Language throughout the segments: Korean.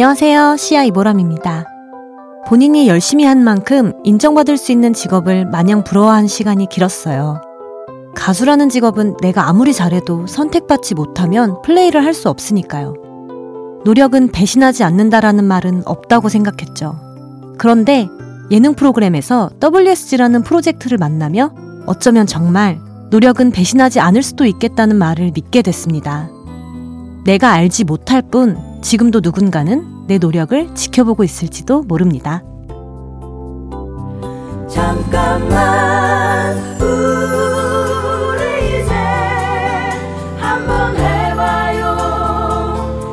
안녕하세요. 시아 이보람입니다. 본인이 열심히 한 만큼 인정받을 수 있는 직업을 마냥 부러워한 시간이 길었어요. 가수라는 직업은 내가 아무리 잘해도 선택받지 못하면 플레이를 할 수 없으니까요. 노력은 배신하지 않는다라는 말은 없다고 생각했죠. 그런데 예능 프로그램에서 WSG라는 프로젝트를 만나며 어쩌면 정말 노력은 배신하지 않을 수도 있겠다는 말을 믿게 됐습니다. 내가 알지 못할 뿐 지금도 누군가는 내 노력을 지켜보고 있을지도 모릅니다. 잠깐만 우리 이제 한번 해봐요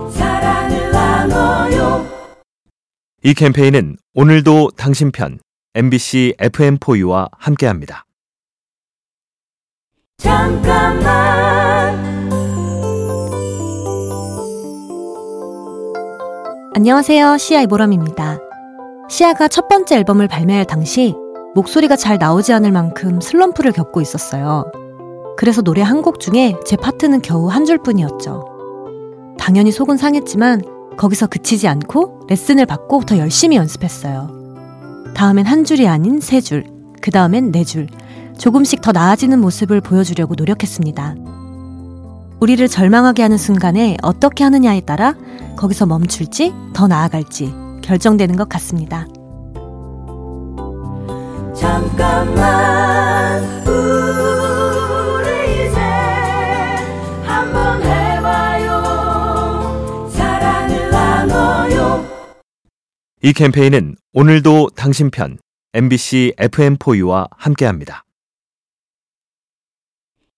사랑을 나눠요 이 캠페인은 오늘도 당신 편 MBC FM4U와 함께합니다. 잠깐만 안녕하세요. 시아 이보람입니다. 시아가 첫 번째 앨범을 발매할 당시 목소리가 잘 나오지 않을 만큼 슬럼프를 겪고 있었어요. 그래서 노래 한 곡 중에 제 파트는 겨우 한 줄뿐이었죠. 당연히 속은 상했지만 거기서 그치지 않고 레슨을 받고 더 열심히 연습했어요. 다음엔 한 줄이 아닌 세 줄, 그 다음엔 네 줄, 조금씩 더 나아지는 모습을 보여주려고 노력했습니다. 우리를 절망하게 하는 순간에 어떻게 하느냐에 따라 거기서 멈출지 더 나아갈지 결정되는 것 같습니다. 잠깐만 우리 이제 한번 해봐요 사랑을 나눠요 이 캠페인은 오늘도 당신 편 MBC FM4U와 함께합니다.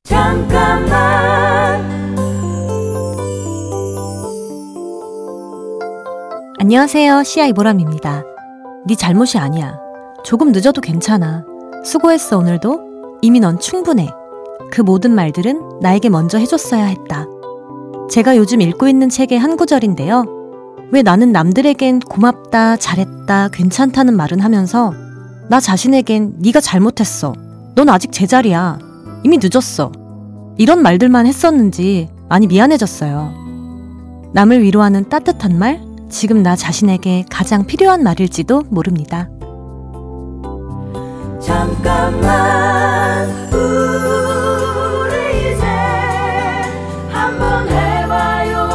잠깐만 안녕하세요. 시아 이보람입니다. 네 잘못이 아니야. 조금 늦어도 괜찮아. 수고했어 오늘도. 이미 넌 충분해. 그 모든 말들은 나에게 먼저 해줬어야 했다. 제가 요즘 읽고 있는 책의 한 구절인데요. 왜 나는 남들에겐 고맙다, 잘했다, 괜찮다는 말은 하면서 나 자신에겐 네가 잘못했어. 넌 아직 제자리야. 이미 늦었어. 이런 말들만 했었는지 많이 미안해졌어요. 남을 위로하는 따뜻한 말, 지금 나 자신에게 가장 필요한 말일지도 모릅니다. 잠깐만 우리 이제 한번 해봐요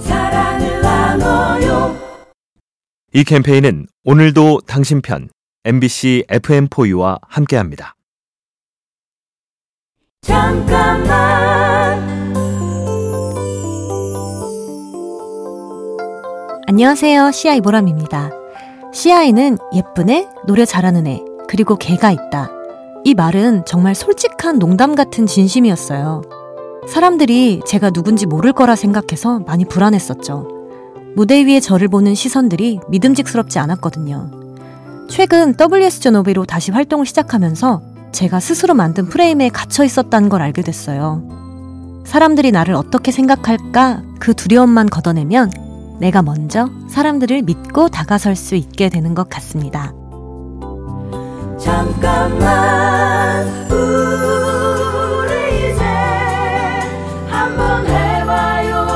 사랑을 나눠요 이 캠페인은 오늘도 당신 편 MBC FM4U와 함께합니다. 잠깐만 안녕하세요. 시아 이보람입니다. 시아에는 예쁜 애, 노래 잘하는 애, 그리고 개가 있다. 이 말은 정말 솔직한 농담 같은 진심이었어요. 사람들이 제가 누군지 모를 거라 생각해서 많이 불안했었죠. 무대 위에 저를 보는 시선들이 믿음직스럽지 않았거든요. 최근 WSJ 노비로 다시 활동을 시작하면서 제가 스스로 만든 프레임에 갇혀 있었다는 걸 알게 됐어요. 사람들이 나를 어떻게 생각할까 그 두려움만 걷어내면 내가 먼저 사람들을 믿고 다가설 수 있게 되는 것 같습니다. 잠깐만 우리 이제 한번 해봐요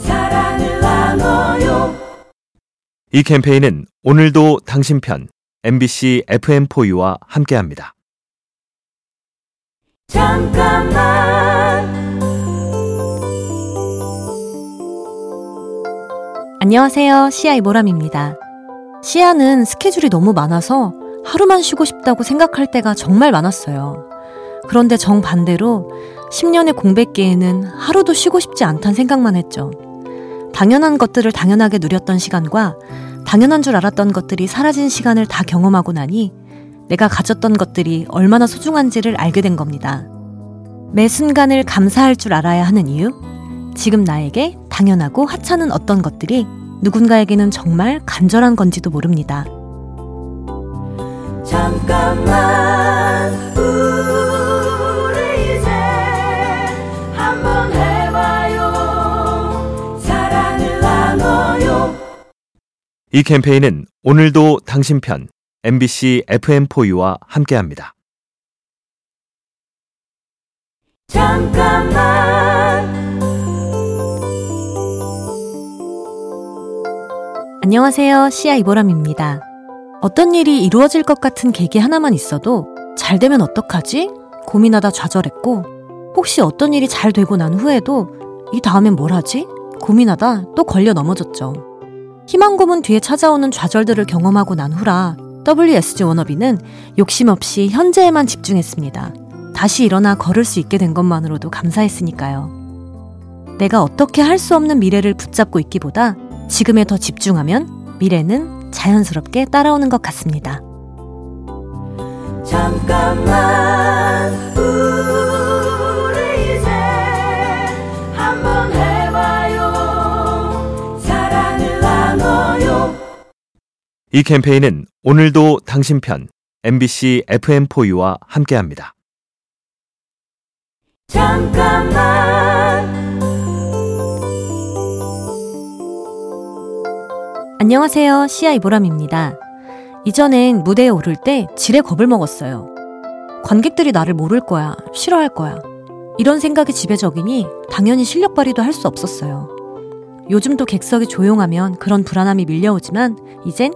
사랑을 나눠요 이 캠페인은 오늘도 당신 편 MBC FM4U와 함께합니다. 잠깐만 안녕하세요. 시아 이 보람입니다. 시아는 스케줄이 너무 많아서 하루만 쉬고 싶다고 생각할 때가 정말 많았어요. 그런데 정반대로 10년의 공백기에는 하루도 쉬고 싶지 않단 생각만 했죠. 당연한 것들을 당연하게 누렸던 시간과 당연한 줄 알았던 것들이 사라진 시간을 다 경험하고 나니 내가 가졌던 것들이 얼마나 소중한지를 알게 된 겁니다. 매 순간을 감사할 줄 알아야 하는 이유? 지금 나에게 당연하고 하찮은 어떤 것들이 누군가에게는 정말 간절한 건지도 모릅니다. 잠깐만 우리 이제 한번 해봐요 사랑을 나눠요 이 캠페인은 오늘도 당신 편 MBC FM4U와 함께합니다. 잠깐만 안녕하세요. 시아 이보람입니다. 어떤 일이 이루어질 것 같은 계기 하나만 있어도 잘 되면 어떡하지? 고민하다 좌절했고, 혹시 어떤 일이 잘 되고 난 후에도 이 다음엔 뭘 하지? 고민하다 또 걸려 넘어졌죠. 희망 고문 뒤에 찾아오는 좌절들을 경험하고 난 후라 WSG 워너비는 욕심 없이 현재에만 집중했습니다. 다시 일어나 걸을 수 있게 된 것만으로도 감사했으니까요. 내가 어떻게 할 수 없는 미래를 붙잡고 있기보다 지금에 더 집중하면 미래는 자연스럽게 따라오는 것 같습니다. 잠깐만 우리 이제 한번 해봐요 사랑을 나눠요 이 캠페인은 오늘도 당신 편 MBC FM4U와 함께합니다. 잠깐만 안녕하세요. 시아 이보람입니다. 이전엔 무대에 오를 때 지레 겁을 먹었어요. 관객들이 나를 모를 거야, 싫어할 거야. 이런 생각이 지배적이니 당연히 실력 발휘도 할 수 없었어요. 요즘도 객석이 조용하면 그런 불안함이 밀려오지만 이젠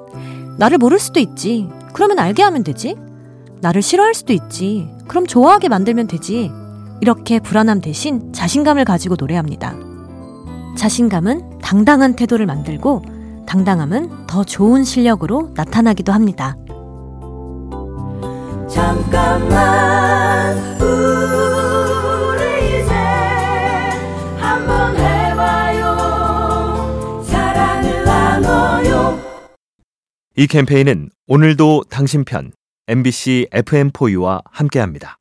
나를 모를 수도 있지. 그러면 알게 하면 되지. 나를 싫어할 수도 있지. 그럼 좋아하게 만들면 되지. 이렇게 불안함 대신 자신감을 가지고 노래합니다. 자신감은 당당한 태도를 만들고 당당함은 더 좋은 실력으로 나타나기도 합니다. 잠깐만 우리 이제 한번 해봐요 사랑을 나눠요 이 캠페인은 오늘도 당신 편 MBC FM4U와 함께합니다.